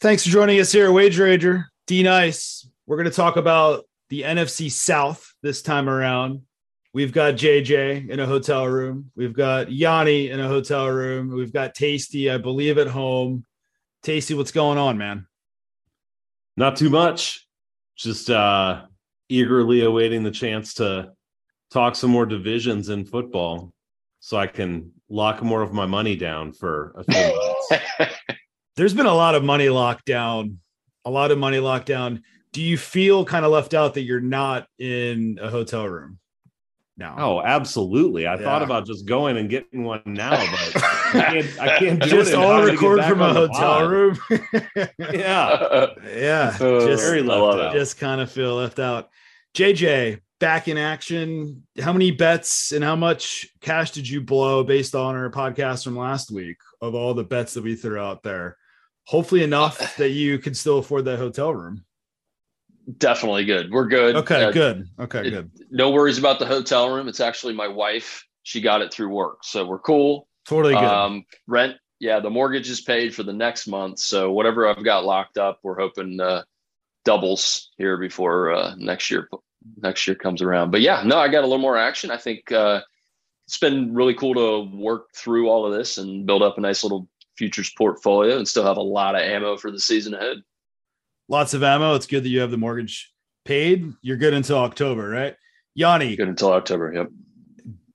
Thanks for joining us here, Wage Rager. D Nice. We're going to talk about the NFC South this time around. We've got JJ in a hotel room. We've got Yanni in a hotel room. We've got Tasty, I believe, at home. Tasty, what's going on, man? Not too much. Just uh eagerly awaiting the chance to talk some more divisions in football so I can lock more of my money down for a few months. There's been a lot of money locked down, a lot of money locked down. Do you feel kind of left out that you're not in a hotel room? now. Oh, absolutely. I Yeah. thought about just going and getting one now, but I can't, I can't do Just it. all record from a hotel room. Yeah. yeah, Uh, just Very left out. just kind of feel left out. JJ, back in action. How many bets and how much cash did you blow based on our podcast from last week of all the bets that we threw out there? Hopefully enough that you can still afford that hotel room. Definitely good. We're good. Okay, Uh, good. Okay, it- good. No worries about the hotel room. It's actually my wife. She got it through work, so we're cool. Totally good. Um, rent, yeah, the mortgage is paid for the next month. So whatever I've got locked up, we're hoping uh, doubles here before uh, next year next year comes around. But yeah, no, I got a little more action. I think uh, it's been really cool to work through all of this and build up a nice little futures portfolio and still have a lot of ammo for the season ahead. Lots of ammo. It's good that you have the mortgage paid. You're good until October, right? Yanni, Good until October. Yep.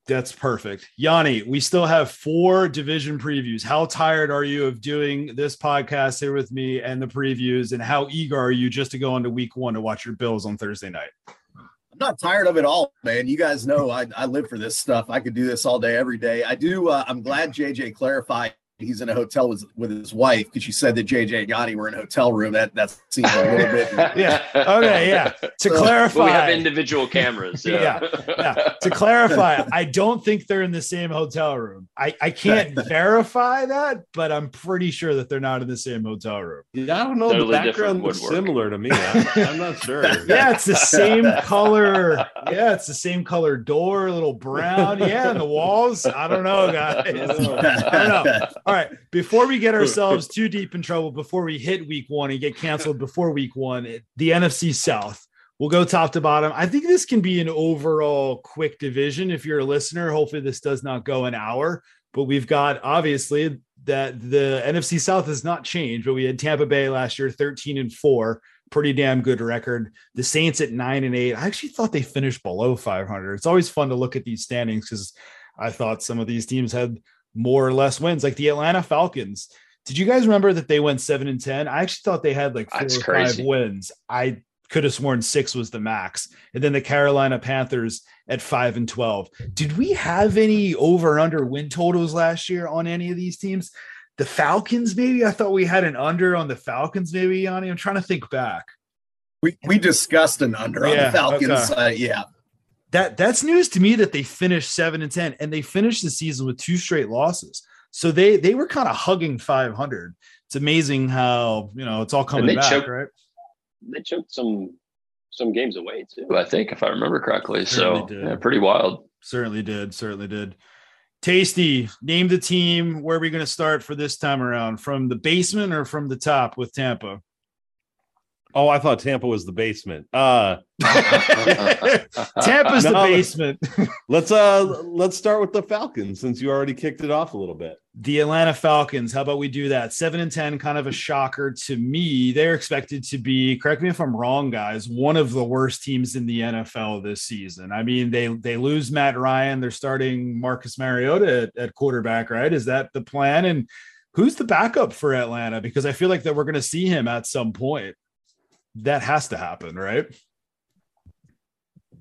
That's perfect. Yanni, we still have four division previews. How tired are you of doing this podcast here with me and the previews? And how eager are you just to go into week one to watch your Bills on Thursday night? I'm not tired of it all, man. You guys know I, I live for this stuff. I could do this all day, every day. I do. Uh, I'm glad JJ clarified he's in a hotel with, with his wife because she said that JJ and Gotti were in a hotel room. That that seems a little bit. Yeah. Okay. Yeah. To So- Well, we have individual cameras. Yeah, yeah. to clarify, I don't think they're in the same hotel room. I, I can't verify that, but I'm pretty sure that they're not in the same hotel room. Yeah, I don't know. Totally the background looks similar to me. I, I'm not sure. Yeah, it's the same color. Yeah, it's the same color door, a little brown. Yeah, and the walls. I don't know, guys. I don't know. All right. Before we get ourselves too deep in trouble, before we hit week one and get canceled before week one, the NFC South. We'll go top to bottom. I think this can be an overall quick division. If you're a listener, hopefully this does not go an hour. But we've got obviously that the NFC South has not changed, but we had Tampa Bay last year, 13 and four, pretty damn good record. The Saints at nine and eight. I actually thought they finished below 500. It's always fun to look at these standings because I thought some of these teams had more or less wins, like the Atlanta Falcons. Did you guys remember that they went seven and 10? I actually thought they had like four That's or crazy. five wins. I could have sworn six was the max. And then the Carolina Panthers at five and 12. Did we have any over under win totals last year on any of these teams? The Falcons, maybe? I thought we had an under on the Falcons, maybe, Yanni. I'm trying to think back. we we discussed an under on the Falcons. okay. Uh, yeah, That that's news to me that they finished seven and ten, and they finished the season with two straight losses. So they they were kind of hugging 500. It's amazing how you know it's all coming back, choked- right? they choked some some games away too. I think, if I remember correctly. So Certainly yeah, pretty wild. Certainly did. Certainly did. Tasty, name the team. Where are we going to start for this time around? From the basement or from the top with Tampa? Oh, I thought Tampa was the basement. Uh Tampa's the basement. let's uh let's start with the Falcons since you already kicked it off a little bit. the Atlanta Falcons. How about we do that? Seven and 10, kind of a shocker to me. They're expected to be, correct me if I'm wrong, guys, one of the worst teams in the NFL this season. I mean, they they lose Matt Ryan. They're starting Marcus Mariota at, at quarterback, right? Is that the plan? And who's the backup for Atlanta? Because I feel like that we're going to see him at some point. That has to happen, right?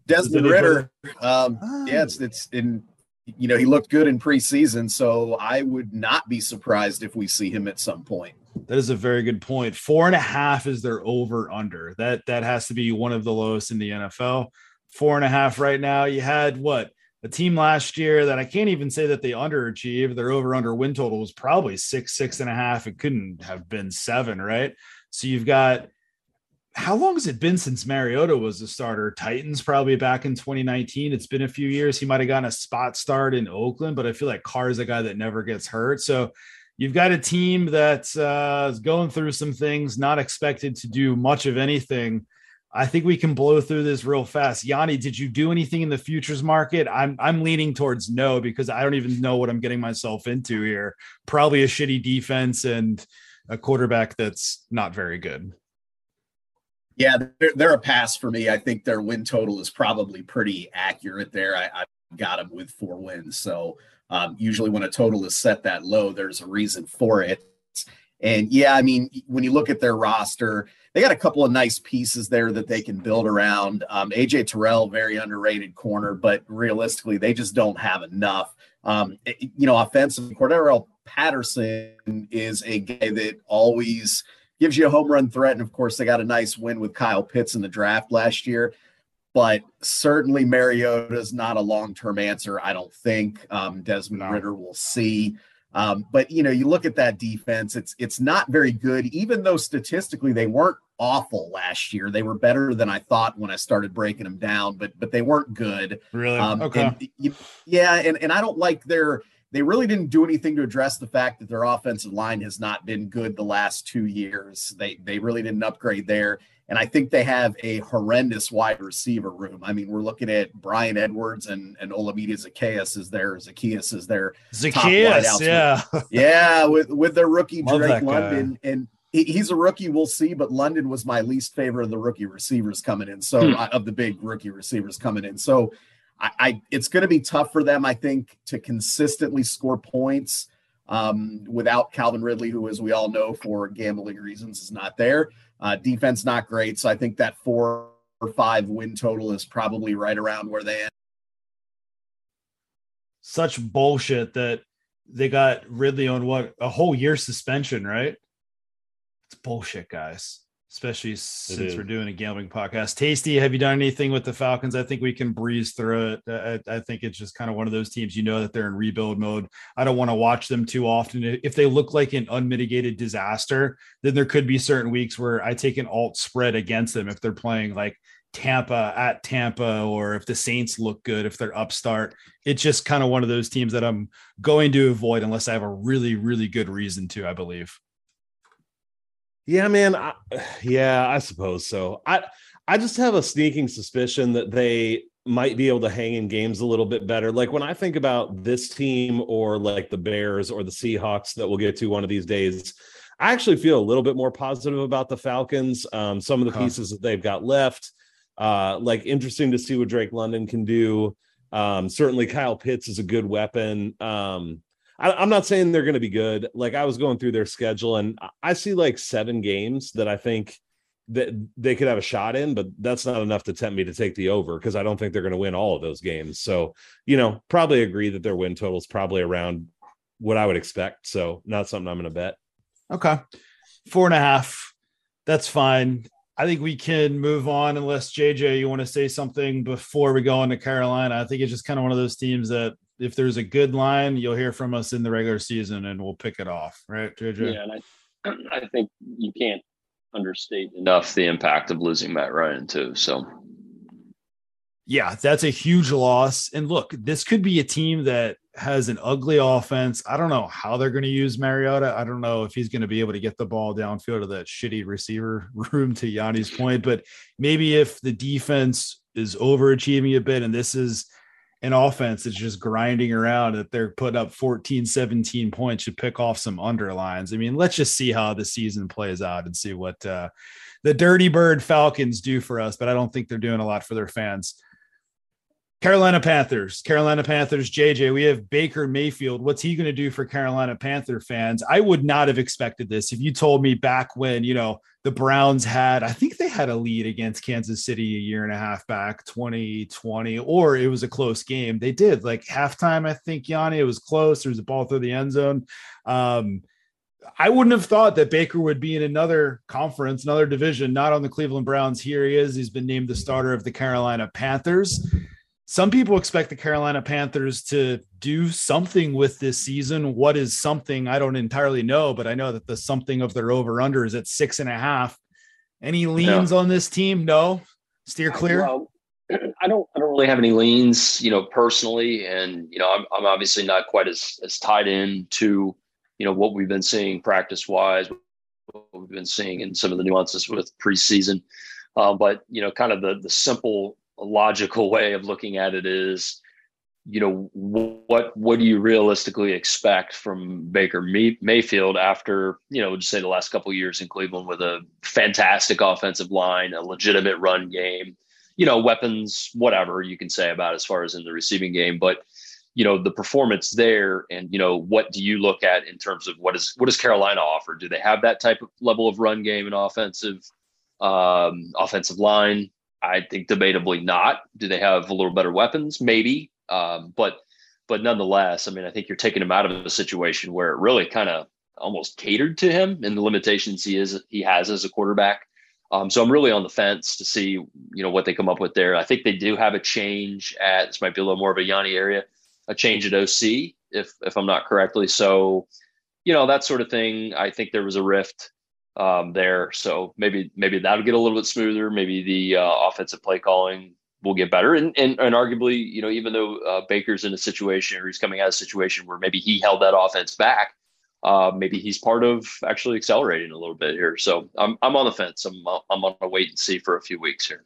Desmond Ridder. Um, Ah. yeah, it's it's in. You know, he looked good in preseason, so I would not be surprised if we see him at some point. That is a very good point. Four and a half is their over under. That that has to be one of the lowest in the NFL. Four and a half right now. You had what a team last year that I can't even say that they underachieved. Their over under win total was probably six, six and a half. It couldn't have been seven, right? So you've got how long has it been since Mariota was a starter? Titans probably back in 2019. It's been a few years. He might have gotten a spot start in Oakland, but I feel like Carr is a guy that never gets hurt. So you've got a team that's uh, going through some things, not expected to do much of anything. I think we can blow through this real fast. Yanni, did you do anything in the futures market? I'm I'm leaning towards no because I don't even know what I'm getting myself into here. Probably a shitty defense and a quarterback that's not very good. Yeah, they're, they're a pass for me. I think their win total is probably pretty accurate there. I, I got them with four wins. So um, usually when a total is set that low, there's a reason for it. And yeah, I mean, when you look at their roster, they got a couple of nice pieces there that they can build around. Um, AJ Terrell, very underrated corner, but realistically, they just don't have enough. Um, you know, offensive Cordarrelle Patterson is a guy that always gives you a home run threat. And of course, they got a nice win with Kyle Pitts in the draft last year. But certainly, Mariota is not a long term answer, I don't think. Um, Desmond no. Ridder will see. Um, but you know, you look at that defense; it's it's not very good. Even though statistically they weren't awful last year, they were better than I thought when I started breaking them down. But but they weren't good. Really? Um, okay. And, yeah, and and I don't like their they really didn't do anything to address the fact that their offensive line has not been good the last two years. They they really didn't upgrade there. And I think they have a horrendous wide receiver room. I mean, we're looking at Bryan Edwards and, and Olamide Zaccheaus is there. Zaccheaus is there. Zaccheaus, yeah. With, yeah, with, with their rookie Love Drake London. Guy. And he, he's a rookie, we'll see. But London was my least favorite of the rookie receivers coming in. So, hmm. uh, of the big rookie receivers coming in. So, I, I it's going to be tough for them, I think, to consistently score points um, without Calvin Ridley, who, as we all know, for gambling reasons, is not there. Uh, defense not great, so I think that four or five win total is probably right around where they end. Such bullshit that they got Ridley on what a whole year suspension, right? It's bullshit, guys especially since we're doing a gambling podcast. Tasty, have you done anything with the Falcons? I think we can breeze through it. I, I, think it's just kind of one of those teams. You know that they're in rebuild mode. I don't want to watch them too often. If they look like an unmitigated disaster, then there could be certain weeks where I take an alt spread against them if they're playing like Tampa at Tampa, or if the Saints look good, if they're upstart. It's just kind of one of those teams that I'm going to avoid unless I have a really, really good reason to. I believe. Yeah, man. I, yeah, I suppose so. I I just have a sneaking suspicion that they might be able to hang in games a little bit better. Like when I think about this team or like the Bears or the Seahawks that we'll get to one of these days, I actually feel a little bit more positive about the Falcons. Um, some of the huh. pieces that they've got left, uh, like interesting to see what Drake London can do. Um, certainly Kyle Pitts is a good weapon. Um, I, am not saying they're going to be good. Like I was going through their schedule and I see like seven games that I think that they could have a shot in, but that's not enough to tempt me to take the over because I don't think they're going to win all of those games. So, you know, probably agree that their win total is probably around what I would expect. So, not something I'm going to bet. Okay. Four and a half. That's fine. I think we can move on unless JJ, you want to say something before we go on to Carolina. I think it's just kind of one of those teams that if there's a good line, you'll hear from us in the regular season and we'll pick it off, right, JJ? Yeah, and I, I think you can't understate enough the impact of losing Matt Ryan too. So, yeah, that's a huge loss. And look, this could be a team that has an ugly offense. I don't know how they're going to use Mariota. I don't know if he's going to be able to get the ball downfield to that shitty receiver room to Yanni's point, but maybe if the defense is overachieving a bit and this is an offense that's just grinding around that they're putting up 14 17 points should pick off some underlines. I mean let's just see how the season plays out and see what uh, the dirty bird falcons do for us but i don't think they're doing a lot for their fans Carolina Panthers, Carolina Panthers, JJ. We have Baker Mayfield. What's he going to do for Carolina Panther fans? I would not have expected this. If you told me back when, you know, the Browns had, I think they had a lead against Kansas City a year and a half back, 2020, or it was a close game. They did like halftime, I think, Yanni, it was close. There was a ball through the end zone. Um, I wouldn't have thought that Baker would be in another conference, another division, not on the Cleveland Browns. Here he is. He's been named the starter of the Carolina Panthers some people expect the Carolina Panthers to do something with this season. What is something? I don't entirely know, but I know that the something of their over under is at six and a half. Any leans no. on this team? No. Steer clear. Well, I don't. I don't really have any leans, you know, personally, and you know, I'm, I'm obviously not quite as as tied in to you know what we've been seeing practice wise, what we've been seeing in some of the nuances with preseason. Uh, but you know, kind of the the simple logical way of looking at it is you know what what do you realistically expect from Baker Mayfield after you know just say the last couple years in Cleveland with a fantastic offensive line, a legitimate run game, you know weapons, whatever you can say about as far as in the receiving game, but you know the performance there and you know what do you look at in terms of what is what does Carolina offer? Do they have that type of level of run game and offensive um, offensive line? I think debatably not. Do they have a little better weapons? Maybe. Um, but but nonetheless, I mean, I think you're taking him out of a situation where it really kind of almost catered to him and the limitations he is he has as a quarterback. Um, so I'm really on the fence to see you know what they come up with there. I think they do have a change at this might be a little more of a Yanni area, a change at OC if if I'm not correctly. So you know that sort of thing. I think there was a rift um, there, so maybe maybe that'll get a little bit smoother. Maybe the uh, offensive play calling will get better. And, and, and arguably, you know, even though uh, Baker's in a situation or he's coming out of a situation where maybe he held that offense back, uh, maybe he's part of actually accelerating a little bit here. So I'm, I'm on the fence. I'm, I'm on a wait and see for a few weeks here.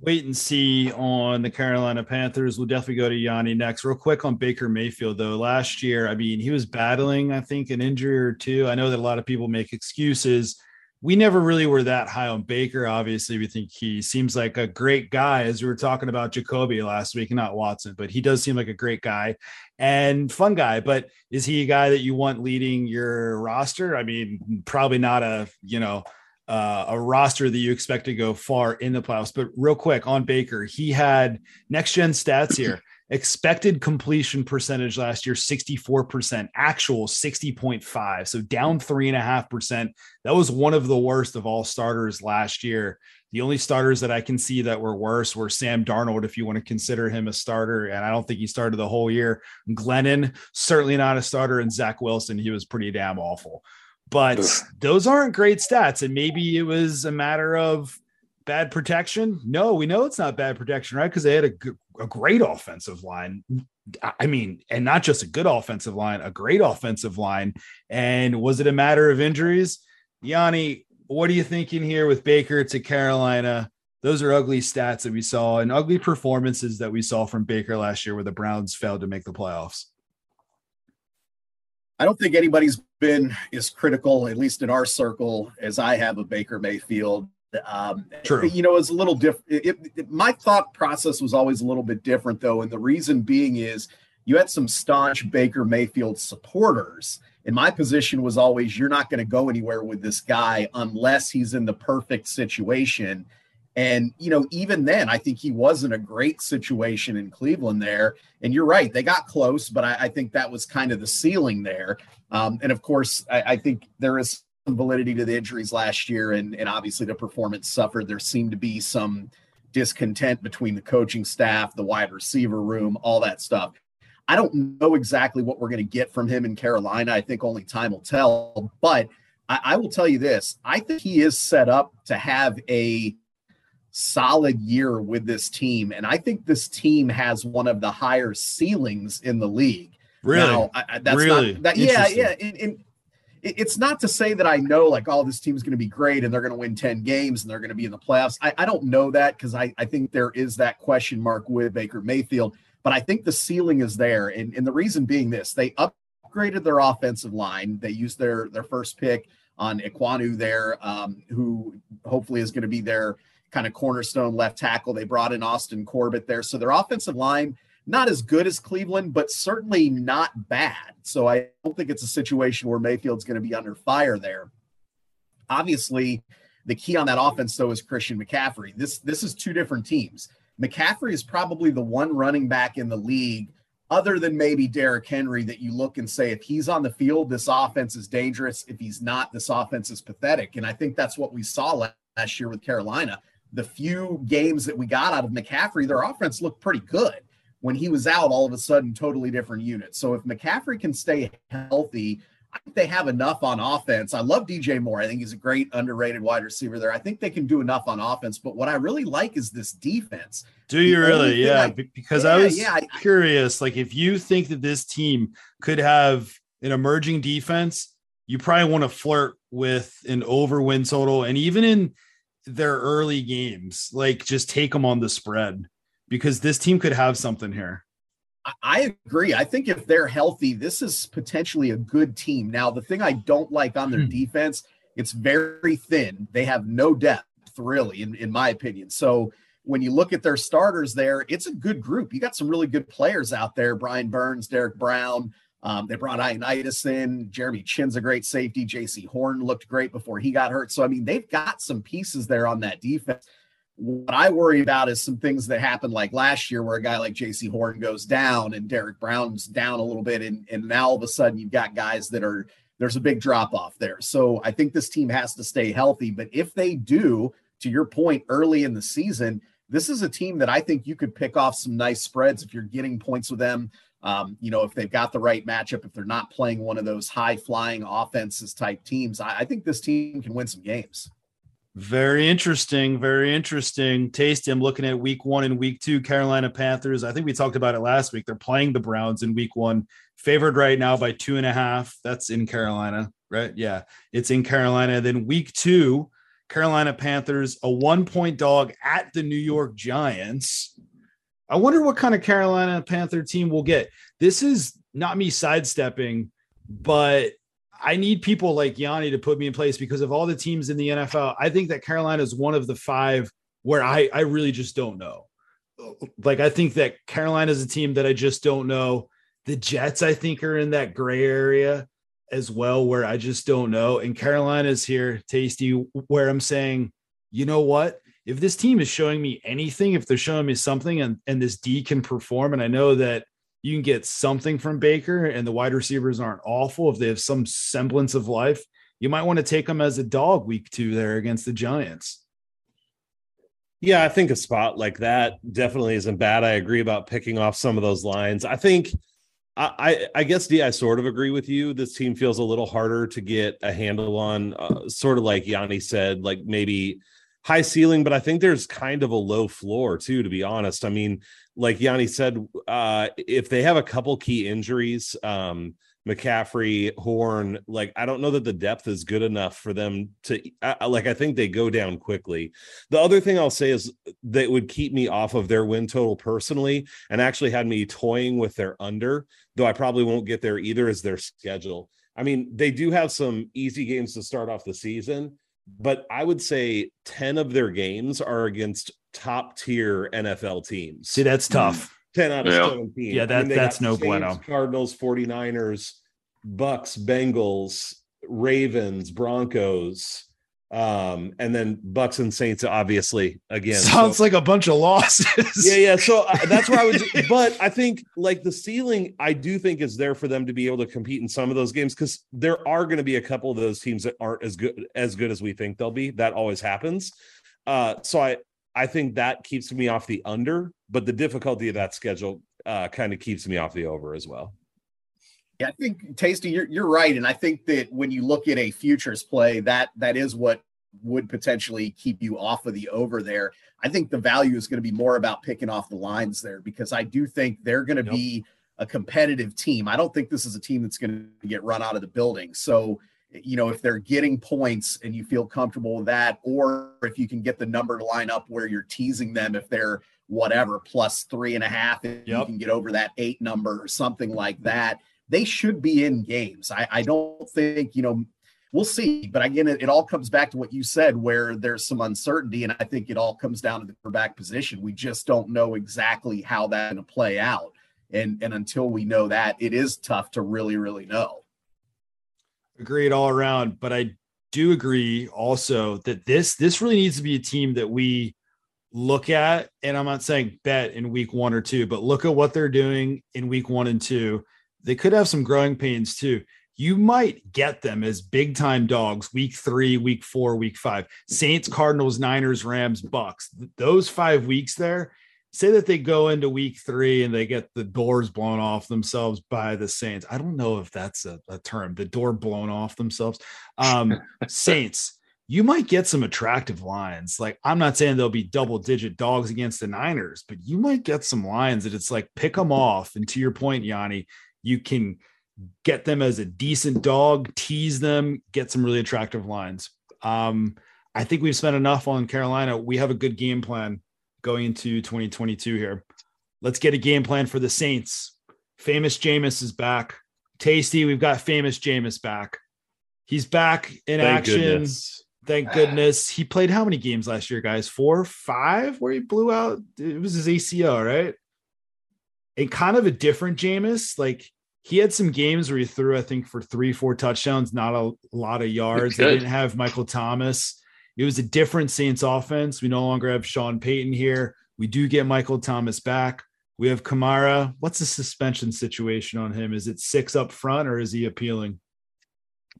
Wait and see on the Carolina Panthers. We'll definitely go to Yanni next. Real quick on Baker Mayfield, though. Last year, I mean, he was battling, I think, an injury or two. I know that a lot of people make excuses we never really were that high on Baker. Obviously, we think he seems like a great guy, as we were talking about Jacoby last week, not Watson, but he does seem like a great guy and fun guy. But is he a guy that you want leading your roster? I mean, probably not a you know uh, a roster that you expect to go far in the playoffs. But real quick on Baker, he had next gen stats here. Expected completion percentage last year, 64%, actual 60.5. So down three and a half percent. That was one of the worst of all starters last year. The only starters that I can see that were worse were Sam Darnold, if you want to consider him a starter. And I don't think he started the whole year. Glennon, certainly not a starter. And Zach Wilson, he was pretty damn awful. But those aren't great stats. And maybe it was a matter of bad protection? No, we know it's not bad protection, right? Because they had a, a great offensive line. I mean, and not just a good offensive line, a great offensive line. And was it a matter of injuries? Yanni, what are you thinking here with Baker to Carolina? Those are ugly stats that we saw and ugly performances that we saw from Baker last year where the Browns failed to make the playoffs. I don't think anybody's been as critical, at least in our circle, as I have of Baker Mayfield. Um, True. You know, it's a little different. My thought process was always a little bit different, though. And the reason being is you had some staunch Baker Mayfield supporters. And my position was always you're not going to go anywhere with this guy unless he's in the perfect situation. And, you know, even then, I think he was in a great situation in Cleveland there. And you're right, they got close, but I, I think that was kind of the ceiling there. Um, and of course, I, I think there is some validity to the injuries last year, and, and obviously the performance suffered. There seemed to be some discontent between the coaching staff, the wide receiver room, all that stuff. I don't know exactly what we're going to get from him in Carolina. I think only time will tell. But I, I will tell you this I think he is set up to have a solid year with this team. And I think this team has one of the higher ceilings in the league. Really? Now, I, that's really? Not, that, yeah, yeah. In, in, it's not to say that I know like, oh, this team's going to be great and they're going to win 10 games and they're going to be in the playoffs. I, I don't know that because I, I think there is that question mark with Baker Mayfield, but I think the ceiling is there. And, and the reason being this, they upgraded their offensive line. They used their, their first pick on Ekwonu there, um, who hopefully is going to be their kind of cornerstone left tackle. They brought in Austin Corbett there. So their offensive line not as good as Cleveland, but certainly not bad. So I don't think it's a situation where Mayfield's going to be under fire there. Obviously, the key on that offense though is Christian McCaffrey. This this is two different teams. McCaffrey is probably the one running back in the league other than maybe Derrick Henry that you look and say if he's on the field this offense is dangerous, if he's not this offense is pathetic. And I think that's what we saw last year with Carolina. The few games that we got out of McCaffrey, their offense looked pretty good when he was out, all of a sudden, totally different unit. So if McCaffrey can stay healthy, I think they have enough on offense. I love DJ Moore. I think he's a great underrated wide receiver there. I think they can do enough on offense. But what I really like is this defense. Do you really? Yeah. I, because yeah, I was yeah, curious, like if you think that this team could have an emerging defense, you probably want to flirt with an over win total. And even in their early games, like just take them on the spread because this team could have something here. I agree. I think if they're healthy, this is potentially a good team. Now, the thing I don't like on their hmm. defense, it's very thin. They have no depth, really, in, in my opinion. So when you look at their starters there, it's a good group. You got some really good players out there Brian Burns, Derrick Brown. Um, they brought Ioannidis in. Jeremy Chinn's a great safety. Jaycee Horn looked great before he got hurt. So, I mean, they've got some pieces there on that defense. What I worry about is some things that happened like last year where a guy like Jaycee Horn goes down and Derrick Brown's down a little bit. And, and now all of a sudden you've got guys that are, there's a big drop off there. So I think this team has to stay healthy. But if they do, to your point, early in the season, this is a team that I think you could pick off some nice spreads if you're getting points with them. Um, you know, if they've got the right matchup, if they're not playing one of those high flying offenses type teams, I, I think this team can win some games. Very interesting. Very interesting. Tasty. I'm looking at week one and week two, Carolina Panthers. I think we talked about it last week. They're playing the Browns in week one, favored right now by two and a half. That's in Carolina, right? Yeah, it's in Carolina. Then week two, Carolina Panthers, a one point dog at the New York Giants. I wonder what kind of Carolina Panther team we'll get. This is not me sidestepping, but I need people like Yanni to put me in place because of all the teams in the NFL. I think that Carolina is one of the five where I, I really just don't know. Like, I think that Carolina is a team that I just don't know. The Jets, I think, are in that gray area as well, where I just don't know. And Carolina's here, tasty, where I'm saying, you know what? If this team is showing me anything, if they're showing me something and, and this D can perform, and I know that you can get something from Baker and the wide receivers aren't awful. If they have some semblance of life, you might want to take them as a dog week two there against the Giants. Yeah, I think a spot like that definitely isn't bad. I agree about picking off some of those lines. I think I, I, guess D, I sort of agree with you. This team feels a little harder to get a handle on, uh, sort of like Yanni said, like maybe high ceiling, but I think there's kind of a low floor too, to be honest. I mean, like Yanni said, uh, if they have a couple key injuries, um, McCaffrey, Horn, like I don't know that the depth is good enough for them to uh, like. I think they go down quickly. The other thing I'll say is that would keep me off of their win total personally, and actually had me toying with their under. Though I probably won't get there either, as their schedule. I mean, they do have some easy games to start off the season, but I would say 10 of their games are against top tier NFL teams. See, that's tough. 10 out of yeah. 17. Yeah, that, I mean, that's no Saints, bueno. Cardinals, 49ers, Bucks, Bengals, Ravens, Broncos, um and then bucks and saints obviously again sounds so, like a bunch of losses. Yeah yeah so uh, that's where i would but i think like the ceiling i do think is there for them to be able to compete in some of those games because there are going to be a couple of those teams that aren't as good as good as we think they'll be. That always happens. Uh so i i think that keeps me off the under but the difficulty of that schedule uh kind of keeps me off the over as well yeah, I think Tasty, you're you're right, and I think that when you look at a futures play, that that is what would potentially keep you off of the over there. I think the value is going to be more about picking off the lines there because I do think they're going to yep. be a competitive team. I don't think this is a team that's going to get run out of the building. So, you know, if they're getting points and you feel comfortable with that, or if you can get the number to line up where you're teasing them, if they're whatever plus three and a half, if yep. you can get over that eight number or something like that they should be in games. I, I don't think, you know, we'll see. But again, it, it, all comes back to what you said, where there's some uncertainty. And I think it all comes down to the quarterback position. We just don't know exactly how that's going to play out. And, and until we know that, it is tough to really, really know. Agreed all around. But I do agree also that this this really needs to be a team that we look at and i'm not saying bet in week one or two but look at what they're doing in week one and two they could have some growing pains too. You might get them as big time dogs week three, week four, week five. Saints, Cardinals, Niners, Rams, Bucks. Those five weeks there, say that they go into week three and they get the doors blown off themselves by the Saints. I don't know if that's a, a term, the door blown off themselves. Um, Saints, you might get some attractive lines. Like, I'm not saying they'll be double digit dogs against the Niners, but you might get some lines that it's like pick them off. And to your point, Yanni, you can get them as a decent dog, tease them, get some really attractive lines. Um, I think we've spent enough on Carolina. We have a good game plan going into 2022 here. Let's get a game plan for the Saints. Famous Jameis is back. Tasty, we've got famous Jameis back. He's back in Thank action. goodness. Thank goodness. He played how many games last year, guys? Four, five, where he blew out. It was his ACL, right? And kind of a different Jameis. Like he had some games where he threw, I think, for three, four touchdowns, not a lot of yards. They didn't have Michael Thomas. It was a different Saints offense. We no longer have Sean Payton here. We do get Michael Thomas back. We have Kamara. What's the suspension situation on him? Is it six up front or is he appealing?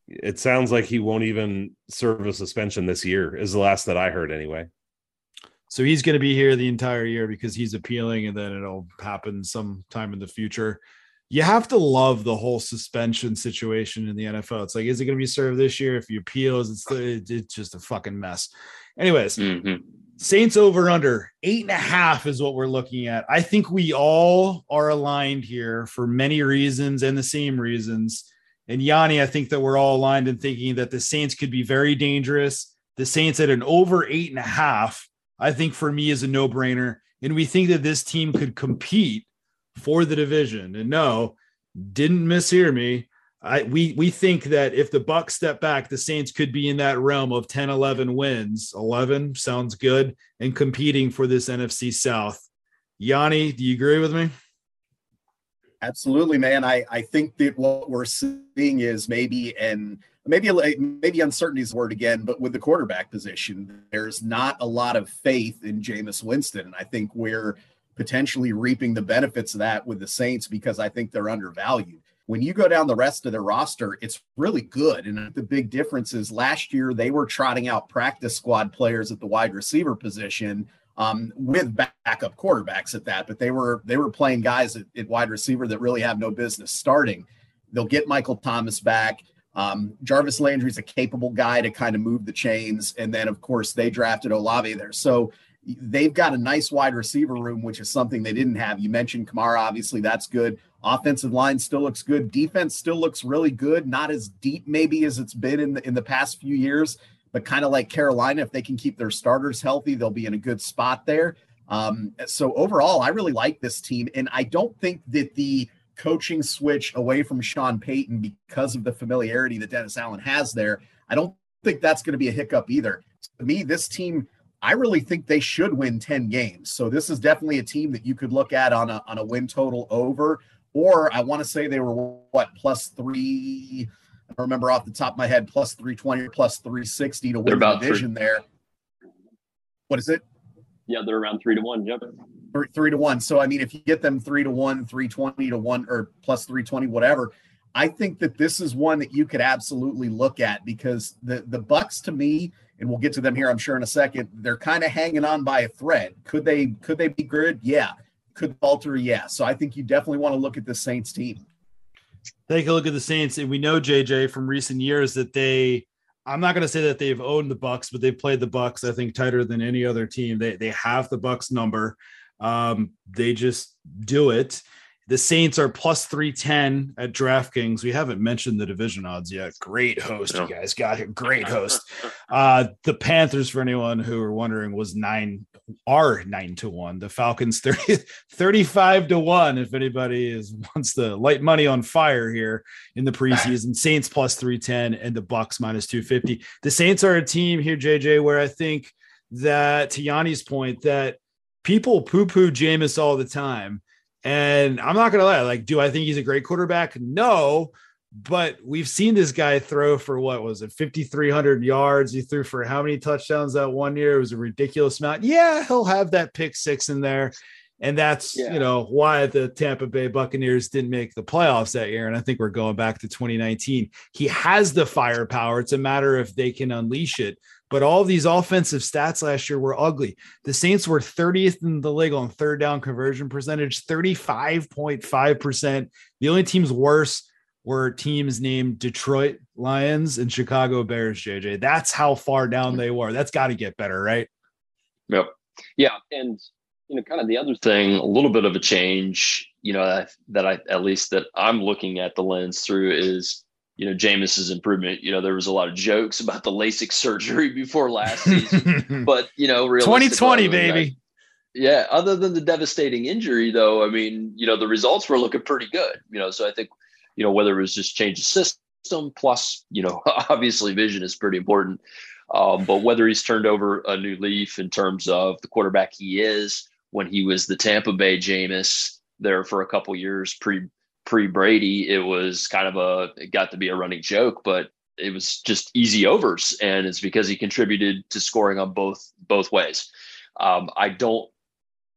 It sounds like he won't even serve a suspension this year, is the last that I heard anyway. So he's going to be here the entire year because he's appealing, and then it'll happen sometime in the future. You have to love the whole suspension situation in the NFL. It's like, is it going to be served this year? If you appeals, it's it's just a fucking mess. Anyways, Mhm. Saints over under eight and a half is what we're looking at. I think we all are aligned here for many reasons and the same reasons. And Yanni, I think that we're all aligned in thinking that the Saints could be very dangerous. The Saints at an over eight and a half, I think for me is a no brainer. And we think that this team could compete for the division. And no, didn't mishear me. I we we think that if the Bucks step back, the Saints could be in that realm of 10, 11 wins. 11 sounds good and competing for this NFC South. Yanni, do you agree with me? Absolutely, man. I, I think that what we're seeing is maybe and maybe maybe uncertainty is word again, but with the quarterback position, there's not a lot of faith in Jameis Winston. And I think we're potentially reaping the benefits of that with the Saints because I think they're undervalued. When you go down the rest of their roster, it's really good. And the big difference is last year they were trotting out practice squad players at the wide receiver position um, with backup quarterbacks at that, but they were they were playing guys at, at, wide receiver that really have no business starting. They'll get Michael Thomas back. Um, Jarvis Landry's a capable guy to kind of move the chains, and then of course they drafted Olave there, so they've got a nice wide receiver room, which is something they didn't have. You mentioned Kamara, obviously that's good. Offensive line still looks good. Defense still looks really good. Not as deep maybe as it's been in the, in the past few years but kind of like Carolina, if they can keep their starters healthy, they'll be in a good spot there. Um, so overall, I really like this team, and I don't think that the coaching switch away from Sean Payton because of the familiarity that Dennis Allen has there, I don't think that's going to be a hiccup either. To me, this team, I really think they should win 10 games. So this is definitely a team that you could look at on a on a win total over, or I want to say they were what plus three. I remember off the top of my head, plus 320 or plus 360 to win the division three. there. What is it? Yeah, they're around three to one. Yep. Three, three to one. So, I mean, if you get them three to one, 320 to one, or plus 320, whatever, I think that this is one that you could absolutely look at because the, the Bucks to me, and we'll get to them here, I'm sure in a second, they're kind of hanging on by a thread. Could they, could they be good? Yeah. Could falter? Yeah. So I think you definitely want to look at the Saints team take a look at the Saints, and we know JJ from recent years that they. I'm not going to say that they've owned the Bucks, but they've played the Bucks. I think tighter than any other team. They they have the Bucks number. Um, they just do it. The Saints are plus 310 at DraftKings. We haven't mentioned the division odds yet. Great host, you guys got it. Great host. Uh, the Panthers, for anyone who are wondering, was nine are nine to one. The Falcons 30, 35 to one. If anybody is wants to light money on fire here in the preseason, Saints plus 310 and the Bucks minus 250. The Saints are a team here, JJ, where I think that to Yanni's point, that people poo-poo Jameis all the time. And I'm not gonna lie, like, do I think he's a great quarterback? No, but we've seen this guy throw for what was it 5300 yards? He threw for how many touchdowns that one year? It was a ridiculous amount. Yeah he'll have that pick six in there. And that's yeah. you know why the tampa bay buccaneers didn't make the playoffs that year. And i think we're going back to 2019 he has the firepower. It's a matter if they can unleash it but all of these offensive stats last year were ugly. The Saints were 30th in the league on third down conversion percentage, 35.5%. The only teams worse were teams named Detroit Lions and Chicago Bears, JJ. That's how far down they were. That's got to get better, right? Yep. Yeah. And, you know, kind of the other thing, a little bit of a change. you know that, that I at least that I'm looking at the lens through is you know Jameis's improvement. You know there was a lot of jokes about the LASIK surgery before last season, but you know 2020 baby. Yeah, other than the devastating injury, though, I mean, you know, the results were looking pretty good. You know, so I think, you know, whether it was just change of system plus, you know, obviously vision is pretty important. Um, but whether he's turned over a new leaf in terms of the quarterback he is, when he was the Tampa Bay Jameis there for a couple years pre pre Brady, it was kind of a it got to be a running joke, but it was just easy overs, and it's because he contributed to scoring on both both ways. Um, I don't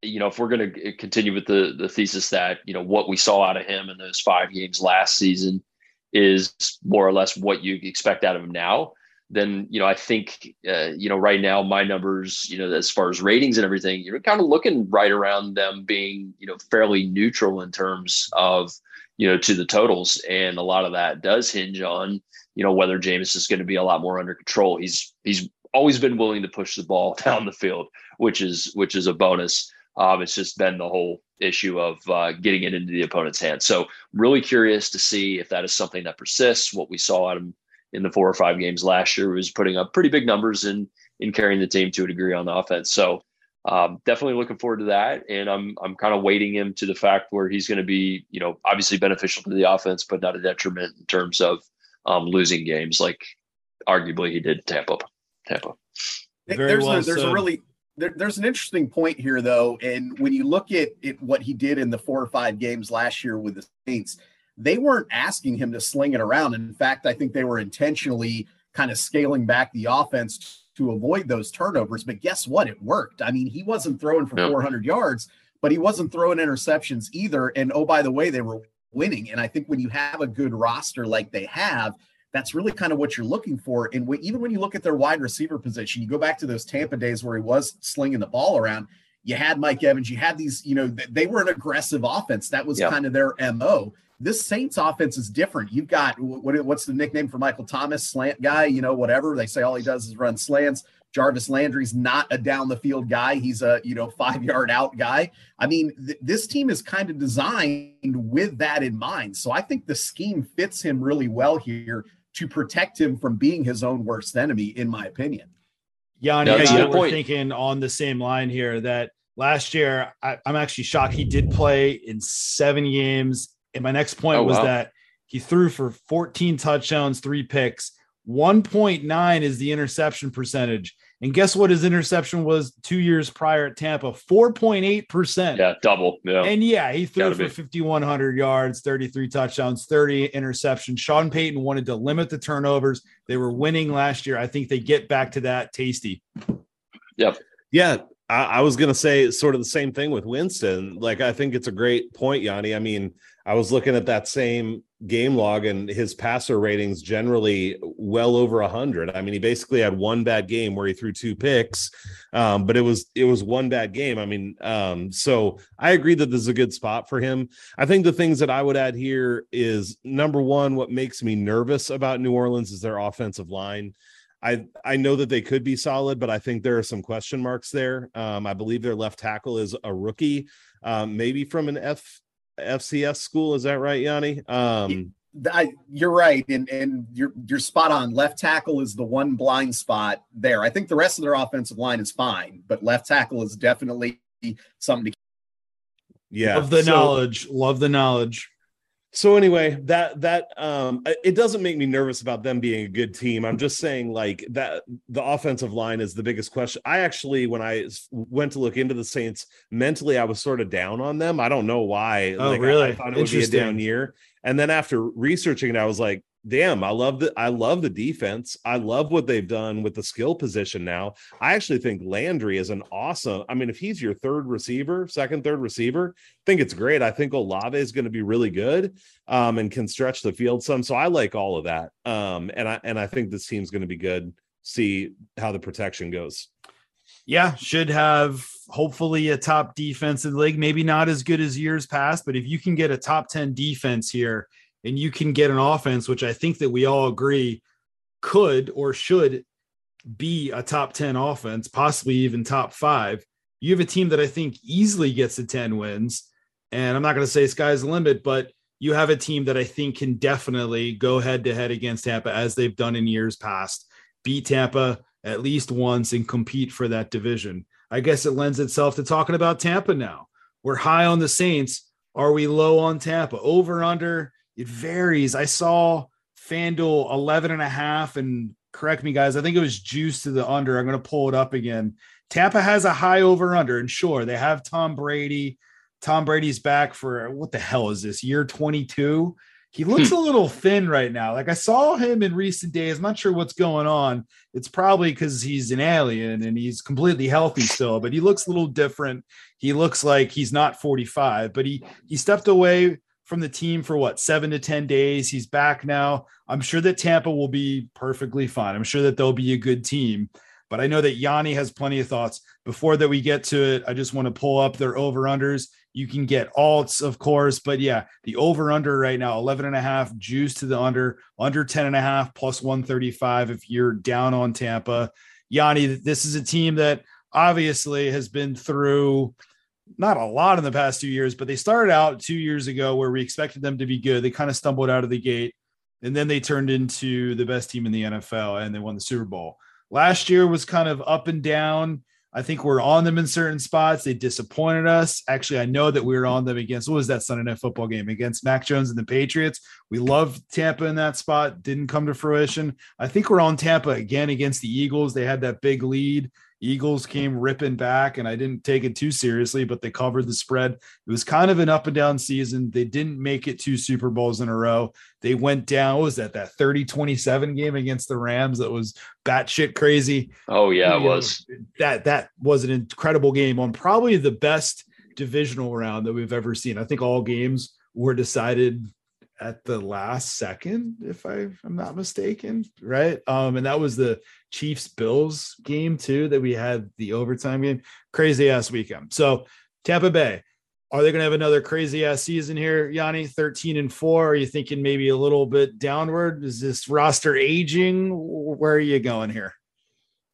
you know, if we're going to continue with the the thesis that you know what we saw out of him in those five games last season is more or less what you expect out of him now, then you know I think uh, you know right now my numbers, you know, as far as ratings and everything, you're kind of looking right around them being you know fairly neutral in terms of you know to the totals, and a lot of that does hinge on you know whether Jameis is going to be a lot more under control. He's he's always been willing to push the ball down the field, which is which is a bonus. Um, it's just been the whole issue of uh, getting it into the opponent's hands. So, really curious to see if that is something that persists. What we saw him in the four or five games last year was putting up pretty big numbers in in carrying the team to a degree on the offense. So, um, definitely looking forward to that. And I'm I'm kind of weighting him to the fact where he's going to be, you know, obviously beneficial to the offense, but not a detriment in terms of um, losing games like arguably he did Tampa. Tampa. Very there's well a, there's a really there, there's an interesting point here, though, and when you look at it, what he did in the four or five games last year with the Saints, they weren't asking him to sling it around. In fact, I think they were intentionally kind of scaling back the offense to avoid those turnovers. But guess what? It worked. I mean, he wasn't throwing for 400 yards, but he wasn't throwing interceptions either. And oh, by the way, they were winning. And I think when you have a good roster like they have, that's really kind of what you're looking for. And even when you look at their wide receiver position, you go back to those Tampa days where he was slinging the ball around. You had Mike Evans. You had these, you know, they were an aggressive offense. That was kind of their mo. This Saints offense is different. You've got what, what's the nickname for Michael Thomas, slant guy, you know, whatever. They say all he does is run slants. Jarvis Landry's not a down the field guy. He's a, you know, five yard out guy. I mean, th- this team is kind of designed with that in mind. So I think the scheme fits him really well here to protect him from being his own worst enemy, in my opinion. Yanni, yeah, yeah, we're thinking on the same line here that last year I, am actually shocked he did play in seven games. And my next point oh, was wow. that he threw for 14 touchdowns, three picks. 1.9 is the interception percentage. And guess what his interception was two years prior at Tampa? 4.8%. Yeah, double. Yeah. And yeah, he threw Gotta for 5,100 yards, 33 touchdowns, 30 interceptions. Sean Payton wanted to limit the turnovers. They were winning last year. I think they get back to that tasty. Yep. Yeah. I, I was going to say sort of the same thing with Winston. Like, I think it's a great point, Yanni. I mean, I was looking at that same game log and his passer ratings generally well over 100 i mean he basically had one bad game where he threw two picks um, but it was it was one bad game. I mean um, so i agree that this is a good spot for him. I think the things that i would add here is number one what makes me nervous about new orleans is their offensive line. I I know that they could be solid, but I think there are some question marks there. Um, I believe their left tackle is a rookie, um, maybe from an F FCS school. Is that right, Yanni? Um, I, you're right, and and you're you're spot on. Left tackle is the one blind spot there. I think the rest of their offensive line is fine, but left tackle is definitely something to. Yeah, love the so, knowledge. Love the knowledge so anyway that that um it doesn't make me nervous about them being a good team. I'm just saying like that the offensive line is the biggest question. I actually when i went to look into the saints mentally i was sort of down on them. I don't know why. Oh like, really I, I thought it would be a down year. And then after researching it i was like damn, I love the I love the defense. I love what they've done with the skill position now. I actually think Landry is an awesome. I mean, if he's your third receiver, second, third receiver, I think it's great. I think Olave is going to be really good um, and can stretch the field some. So I like all of that. Um, and I and I think this team's going to be good. See how the protection goes. Yeah, should have hopefully a top defense in the league. Maybe not as good as years past, but if you can get a top 10 defense here and you can get an offense, which I think that we all agree could or should be a top 10 offense, possibly even top five. You have a team that I think easily gets to 10 wins. And I'm not going to say sky's the limit, but you have a team that I think can definitely go head to head against Tampa as they've done in years past, beat Tampa at least once and compete for that division. I guess it lends itself to talking about Tampa now. We're high on the Saints. Are we low on Tampa? Over under, it varies. I saw FanDuel 11 and a half, and correct me, guys, I think it was juice to the under. I'm going to pull it up again. Tampa has a high over under, and sure, they have Tom Brady. Tom Brady's back for what the hell is this year 22? He looks hmm. a little thin right now. Like I saw him in recent days. I'm not sure what's going on. It's probably because he's an alien and he's completely healthy still, but he looks a little different. He looks like he's not 45, but he he stepped away from the team for what seven to 10 days. He's back now. I'm sure that Tampa will be perfectly fine. I'm sure that they'll be a good team. But I know that Yanni has plenty of thoughts. Before that we get to it, I just want to pull up their over unders. You can get alts, of course, but yeah, the over under right now 11 and a half juice to the under, under 10 and a half plus 135 if you're down on Tampa. Yanni, this is a team that obviously has been through not a lot in the past two years, but they started out two years ago where we expected them to be good. They kind of stumbled out of the gate and then they turned into the best team in the NFL and they won the Super Bowl. Last year was kind of up and down. I think we're on them in certain spots. They disappointed us. Actually, I know that we were on them against what was that Sunday night football game against Mac Jones and the Patriots. We loved Tampa in that spot. Didn't come to fruition. I think we're on Tampa again against the Eagles. They had that big lead. Eagles came ripping back, and I didn't take it too seriously, but they covered the spread. It was kind of an up and down season. They didn't make it two Super Bowls in a row. They went down. What was that? That 30 27 game against the Rams that was batshit crazy. Oh, yeah, it was. that that was an incredible game on probably the best divisional round that we've ever seen. I think all games were decided at the last second, if I, am not mistaken, right? Um, and that was the Chiefs Bills game too that we had the overtime game. Crazy ass weekend. So Tampa Bay, are they going to have another crazy ass season here, Yanni? 13 and four. Are you thinking maybe a little bit downward? Is this roster aging? Where are you going here?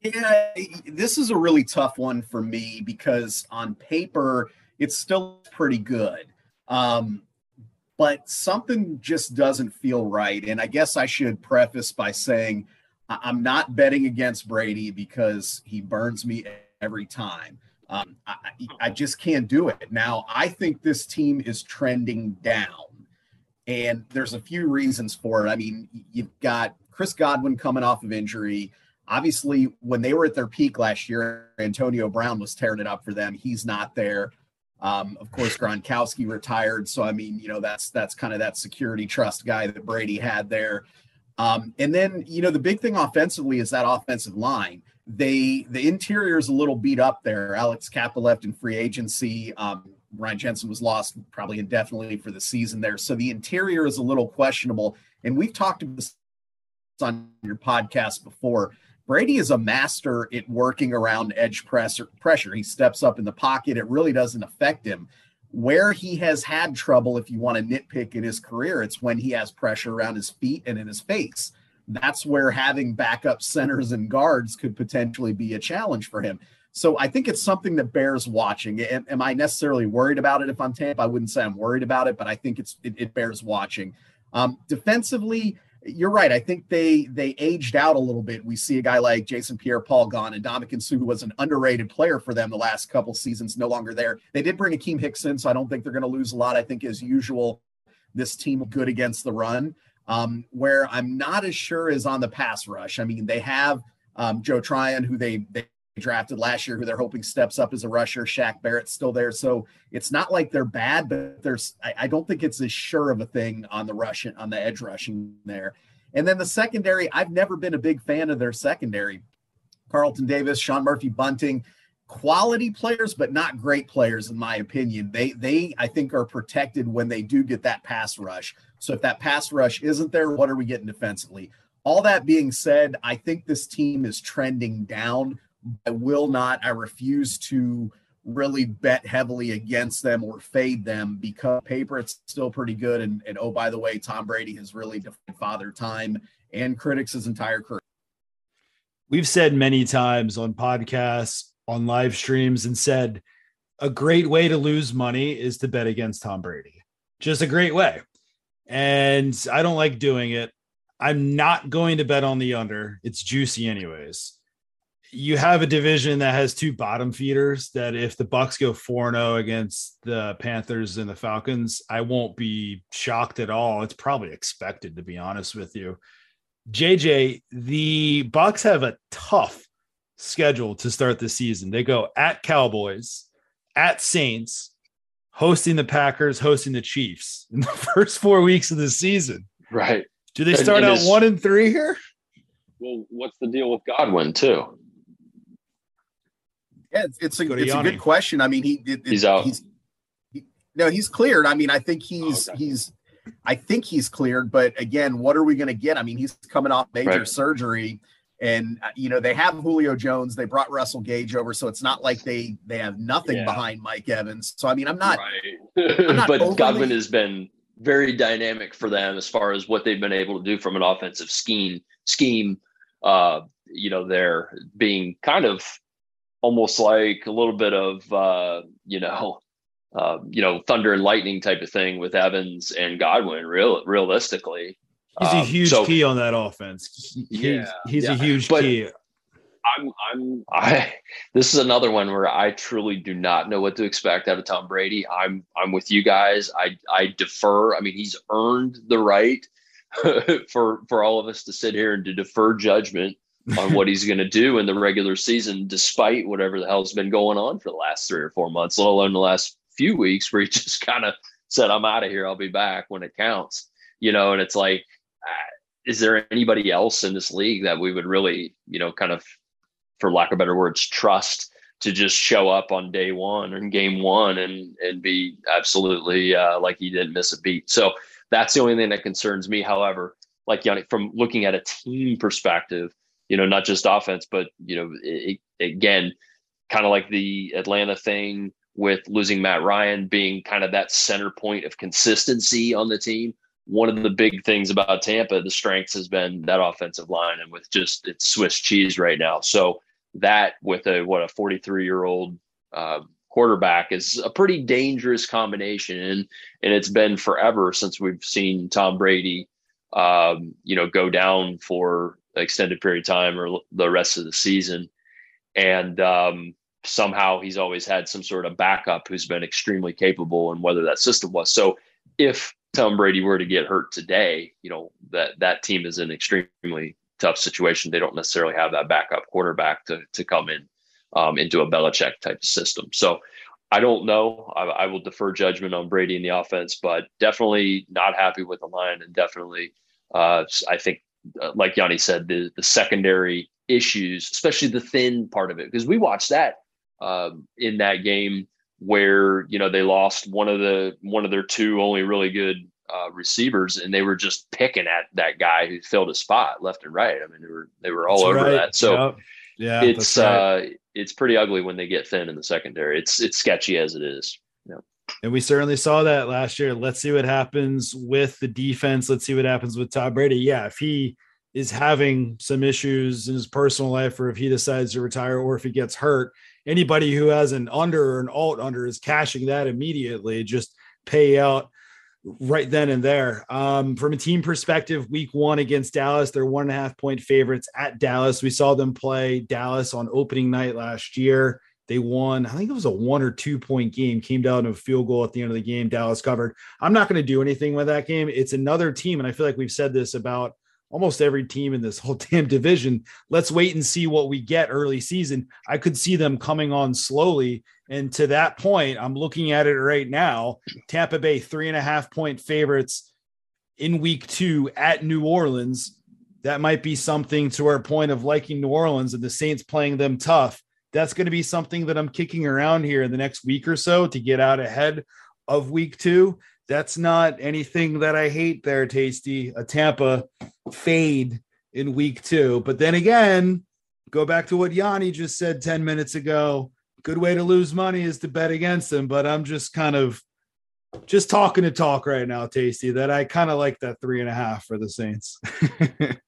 Yeah, this is a really tough one for me because on paper, it's still pretty good. Um, but something just doesn't feel right. And I guess I should preface by saying I'm not betting against Brady because he burns me every time. Um, I, I just can't do it. Now, I think this team is trending down, and there's a few reasons for it. I mean, you've got Chris Godwin coming off of injury. Obviously, when they were at their peak last year, Antonio Brown was tearing it up for them. He's not there. Um, of course, Gronkowski retired, so I mean, you know, that's that's kind of that security trust guy that Brady had there. Um, and then, you know, the big thing offensively is that offensive line. They the interior is a little beat up there. Alex Cappa left in free agency. Um, Ryan Jensen was lost probably indefinitely for the season there. So the interior is a little questionable. And we've talked about this on your podcast before. Brady is a master at working around edge pressure pressure. He steps up in the pocket. It really doesn't affect him. Where he has had trouble, if you want to nitpick in his career, it's when he has pressure around his feet and in his face. That's where having backup centers and guards could potentially be a challenge for him. So I think it's something that bears watching. Am, am I necessarily worried about it if I'm Tampa? I wouldn't say I'm worried about it, but I think it's it, it bears watching. Um, defensively, you're right. I think they they aged out a little bit. We see a guy like Jason Pierre-Paul gone and Ndamukong Suh, who was an underrated player for them the last couple seasons, no longer there. They did bring Akiem Hicks in, so I don't think they're going to lose a lot. I think as usual, this team good against the run. Um, where I'm not as sure is on the pass rush. I mean, they have um, Joe Tryon, who they they drafted last year, who they're hoping steps up as a rusher. Shaq Barrett's still there, so it's not like they're bad, but there's I, I don't think it's as sure of a thing on the rush on the edge rushing there. And then the secondary, I've never been a big fan of their secondary. Carlton Davis, Sean Murphy Bunting, quality players, but not great players, in my opinion. They they I think are protected when they do get that pass rush. So if that pass rush isn't there, what are we getting defensively? All that being said, I think this team is trending down I will not, I refuse to really bet heavily against them or fade them because paper it's still pretty good. And, and oh, by the way, Tom Brady has really defied father time and critics his entire career. We've said many times on podcasts, on live streams, and said a great way to lose money is to bet against Tom Brady. Just a great way. And I don't like doing it. I'm not going to bet on the under. It's juicy anyways. You have a division that has two bottom feeders that if the bucks go 4-0 against the Panthers and the Falcons, I won't be shocked at all. It's probably expected to be honest with you. JJ, the bucks have a tough schedule to start the season. They go at Cowboys, at Saints, hosting the Packers, hosting the Chiefs in the first four weeks of the season. Right. Do they start out is, one and three here? Well, what's the deal with Godwin too? Yeah, it's, it's a it's a good question. I mean, he it, he's out. He's, he, no, he's cleared. I mean, I think he's oh, okay. he's I think he's cleared. But again, what are we going to get? I mean, he's coming off major right. surgery. And uh, you know they have Julio Jones. They brought Russell Gage over, so it's not like they they have nothing yeah. behind Mike Evans. So I mean, I'm not. Right. I'm not but overly... Godwin has been very dynamic for them as far as what they've been able to do from an offensive scheme. Scheme, uh, you know, they're being kind of almost like a little bit of uh, you know, uh, you know, thunder and lightning type of thing with Evans and Godwin. Real realistically, He's a um, huge um, so, key on that offense. He, yeah, he's, yeah. a huge but key. I'm, I'm, I. This is another one where I truly do not know what to expect out of Tom Brady. I'm, I'm with you guys. I, I defer. I mean, he's earned the right for, for all of us to sit here and to defer judgment on what he's going to do in the regular season, despite whatever the hell's been going on for the last three or four months, let alone the last few weeks, where he just kind of said, "I'm out of here. I'll be back when it counts." You know, and it's like is there anybody else in this league that we would really, you know, kind of, for lack of better words, trust to just show up on day one and game one and and be absolutely uh, like he didn't miss a beat. So that's the only thing that concerns me. However, like Yanni, from looking at a team perspective, you know, not just offense, but you know, it, again, kind of like the Atlanta thing with losing Matt Ryan being kind of that center point of consistency on the team one of the big things about Tampa, the strengths has been that offensive line, and with just it's Swiss cheese right now. So that with a what a 43 year old uh, quarterback is a pretty dangerous combination, and and it's been forever since we've seen Tom Brady, um, you know, go down for extended period of time or the rest of the season, and um, somehow he's always had some sort of backup who's been extremely capable, and whether that system was so. If Tom Brady were to get hurt today, you know that that team is in an extremely tough situation. They don't necessarily have that backup quarterback to to come in um, into a Belichick type of system. So I don't know. I, I, will defer judgment on Brady in the offense, but definitely not happy with the line, and definitely uh, I think, uh, like Yanni said, the the secondary issues, especially the thin part of it, because we watched that um, in that game where you know they lost one of the one of their two only really good uh, receivers, and they were just picking at that guy who filled a spot left and right. I mean, they were they were all that's over right. that. So yep. yeah, it's right. uh, it's pretty ugly when they get thin in the secondary. It's it's sketchy as it is. And we certainly saw that last year. Let's see what happens with the defense. Let's see what happens with Tom Brady. Yeah, if he is having some issues in his personal life, or if he decides to retire, or if he gets hurt, anybody who has an under or an alt under is cashing that immediately, just pay out right then and there. Um, from a team perspective, week one against Dallas, they're one and a half point favorites at Dallas. We saw them play Dallas on opening night last year. They won, I think it was a one or two point game, came down to a field goal at the end of the game. Dallas covered. I'm not going to do anything with that game. It's another team. And I feel like we've said this about almost every team in this whole damn division. Let's wait and see what we get early season. I could see them coming on slowly. And to that point, I'm looking at it right now. Tampa Bay, three and a half point favorites in week two at New Orleans. That might be something to our point of liking New Orleans and the Saints playing them tough. That's going to be something that I'm kicking around here in the next week or so to get out ahead of week two that's not anything that I hate there, Tasty. A Tampa fade in week two. But then again, go back to what Yanni just said 10 minutes ago. Good way to lose money is to bet against them. But I'm just kind of just talking to talk right now, Tasty, that I kind of like that three and a half for the Saints.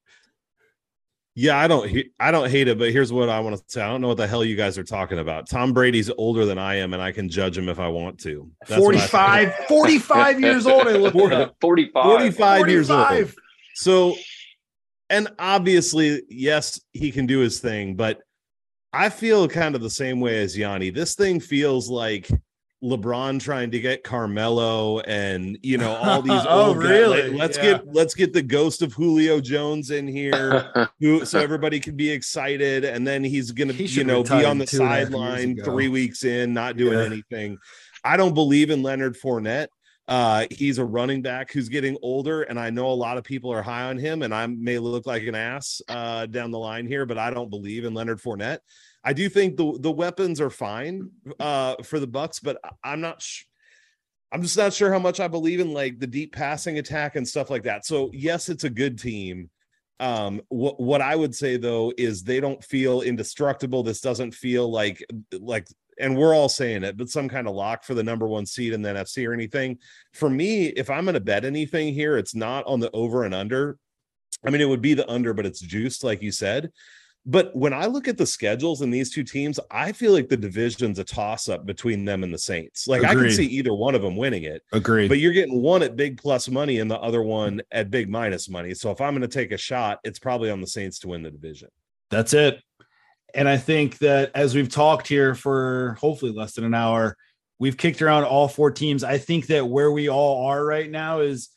Yeah, I don't I don't hate it, but here's what I want to say. I don't know what the hell you guys are talking about. Tom Brady's older than I am, and I can judge him if I want to. That's 45, 45 years old. I looked 45. 45. 45 years old. So, and obviously, yes, he can do his thing, but I feel kind of the same way as Yanni. This thing feels like LeBron trying to get Carmelo and you know all these oh really like, let's yeah. get let's get the ghost of Julio Jones in here who, so everybody can be excited and then he's gonna he you know be on the sideline three weeks in not doing yeah. anything. I don't believe in Leonard Fournette. Uh he's a running back who's getting older and I know a lot of people are high on him and I may look like an ass uh down the line here but I don't believe in Leonard Fournette I do think the the weapons are fine uh, for the Bucks, but I'm not. Sh- I'm just not sure how much I believe in like the deep passing attack and stuff like that. So yes, it's a good team. Um, what what I would say though is they don't feel indestructible. This doesn't feel like like and we're all saying it, but some kind of lock for the number one seed in the NFC or anything. For me, if I'm going to bet anything here, it's not on the over and under. I mean, it would be the under, but it's juiced, like you said. But when I look at the schedules in these two teams, I feel like the division's a toss up between them and the Saints. Like Agreed. I can see either one of them winning it. Agreed. But you're getting one at big plus money and the other one at big minus money. So if I'm going to take a shot, it's probably on the Saints to win the division. That's it. And I think that as we've talked here for hopefully less than an hour, we've kicked around all four teams. I think that where we all are right now is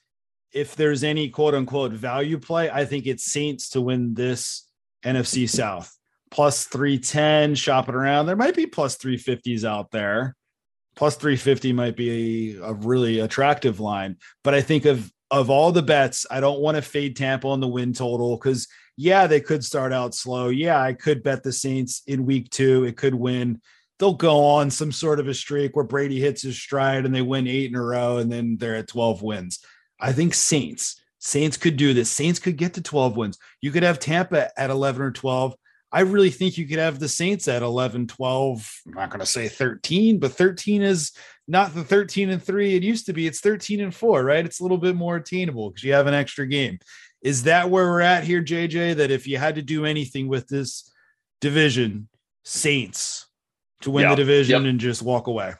if there's any quote unquote value play, I think it's Saints to win this NFC South. Plus 310, shopping around. There might be plus 350s out there. Plus 350 might be a, really attractive line. But I think of of all the bets, I don't want to fade Tampa on the win total because yeah, they could start out slow. Yeah, I could bet the Saints in week two. It could win. They'll go on some sort of a streak where Brady hits his stride and they win eight in a row and then they're at 12 wins. I think Saints Saints could do this. Saints could get to 12 wins. You could have Tampa at 11 or 12. I really think you could have the Saints at 11, 12. I'm not going to say 13, but 13 is not the 13 and 3 it used to be. It's 13 and 4, right? It's a little bit more attainable because you have an extra game. Is that where we're at here, JJ? That if you had to do anything with this division, Saints to win the division yep. and just walk away?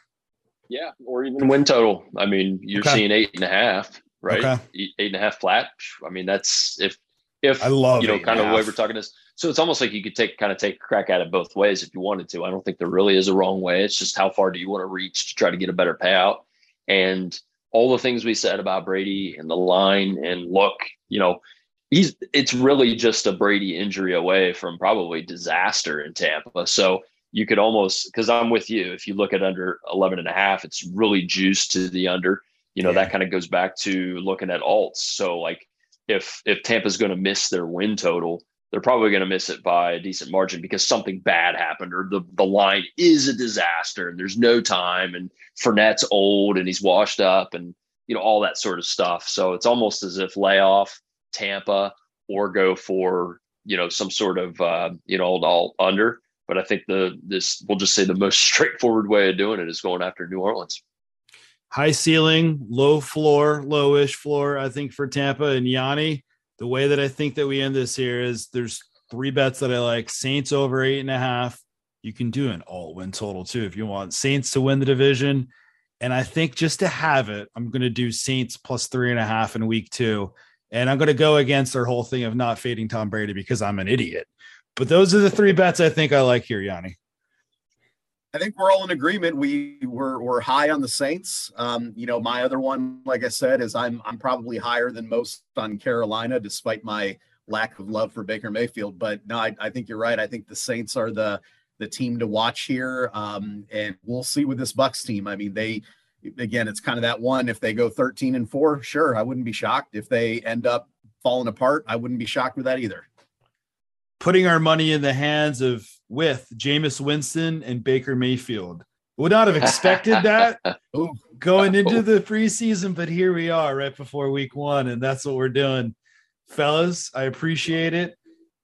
Yeah, or even win total. I mean, you're okay. seeing eight and a half right? Okay. Eight and a half flat. I mean, that's if if I love you know kind of the way we're talking this. So it's almost like you could take kind of take a crack at it both ways if you wanted to. I don't think there really is a wrong way. It's just how far do you want to reach to try to get a better payout and all the things we said about Brady and the line and look, you know, he's it's really just a Brady injury away from probably disaster in Tampa. So you could almost because I'm with you. If you look at under 11 and a half, it's really juiced to the under you know yeah. that kind of goes back to looking at alts so like if if tampa's going to miss their win total they're probably going to miss it by a decent margin because something bad happened or the, the line is a disaster and there's no time and Fournette's old and he's washed up and you know all that sort of stuff. So it's almost as if lay off Tampa or go for you know some sort of uh, you know all under. But I think the this we'll just say the most straightforward way of doing it is going after New Orleans high ceiling, low floor, lowish floor. I think for Tampa and Yanni, the way that I think that we end this here is there's three bets that I like: Saints over eight and a half. You can do an all win total too if you want Saints to win the division. And I think just to have it, I'm going to do Saints plus three and a half in week two. And I'm going to go against their whole thing of not fading Tom Brady because I'm an idiot. But those are the three bets I think I like here, Yanni. I think we're all in agreement. We were we're high on the Saints. Um, you know, my other one, like I said, is I'm I'm probably higher than most on Carolina, despite my lack of love for Baker Mayfield. But no, I, I think you're right. I think the Saints are the the team to watch here, um, and we'll see with this Bucks team. I mean, they again, it's kind of that one. If they go 13 and four, sure, I wouldn't be shocked. If they end up falling apart, I wouldn't be shocked with that either. Putting our money in the hands of with Jameis Winston and Baker Mayfield. Would not have expected that going into the preseason, but here we are right before week one, and that's what we're doing. Fellas, I appreciate it.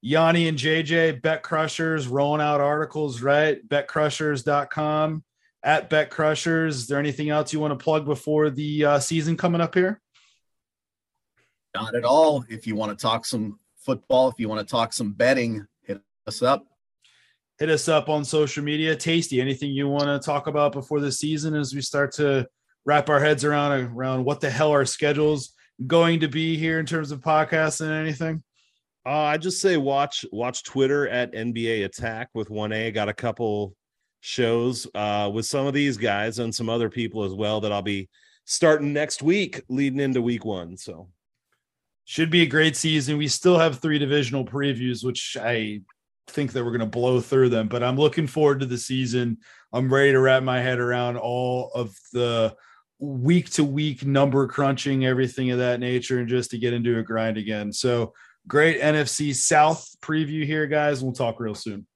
Yanni and JJ, Bet Crushers, rolling out articles, right? BetCrushers.com at Bet Crushers. Is there anything else you want to plug before the uh, season coming up here? Not at all. If you want to talk some football. If you want to talk some betting, hit us up. Hit us up on social media. Tasty, anything you want to talk about before the season as we start to wrap our heads around around what the hell our schedules going to be here in terms of podcasts and anything? Uh, I just say watch watch Twitter at NBA Attack with one A. Got a couple shows uh, with some of these guys and some other people as well that I'll be starting next week, leading into week one. So should be a great season. We still have three divisional previews, which I think that we're going to blow through them, but I'm looking forward to the season. I'm ready to wrap my head around all of the week to week number crunching, everything of that nature, and just to get into a grind again. So great NFC South preview here, guys. We'll talk real soon.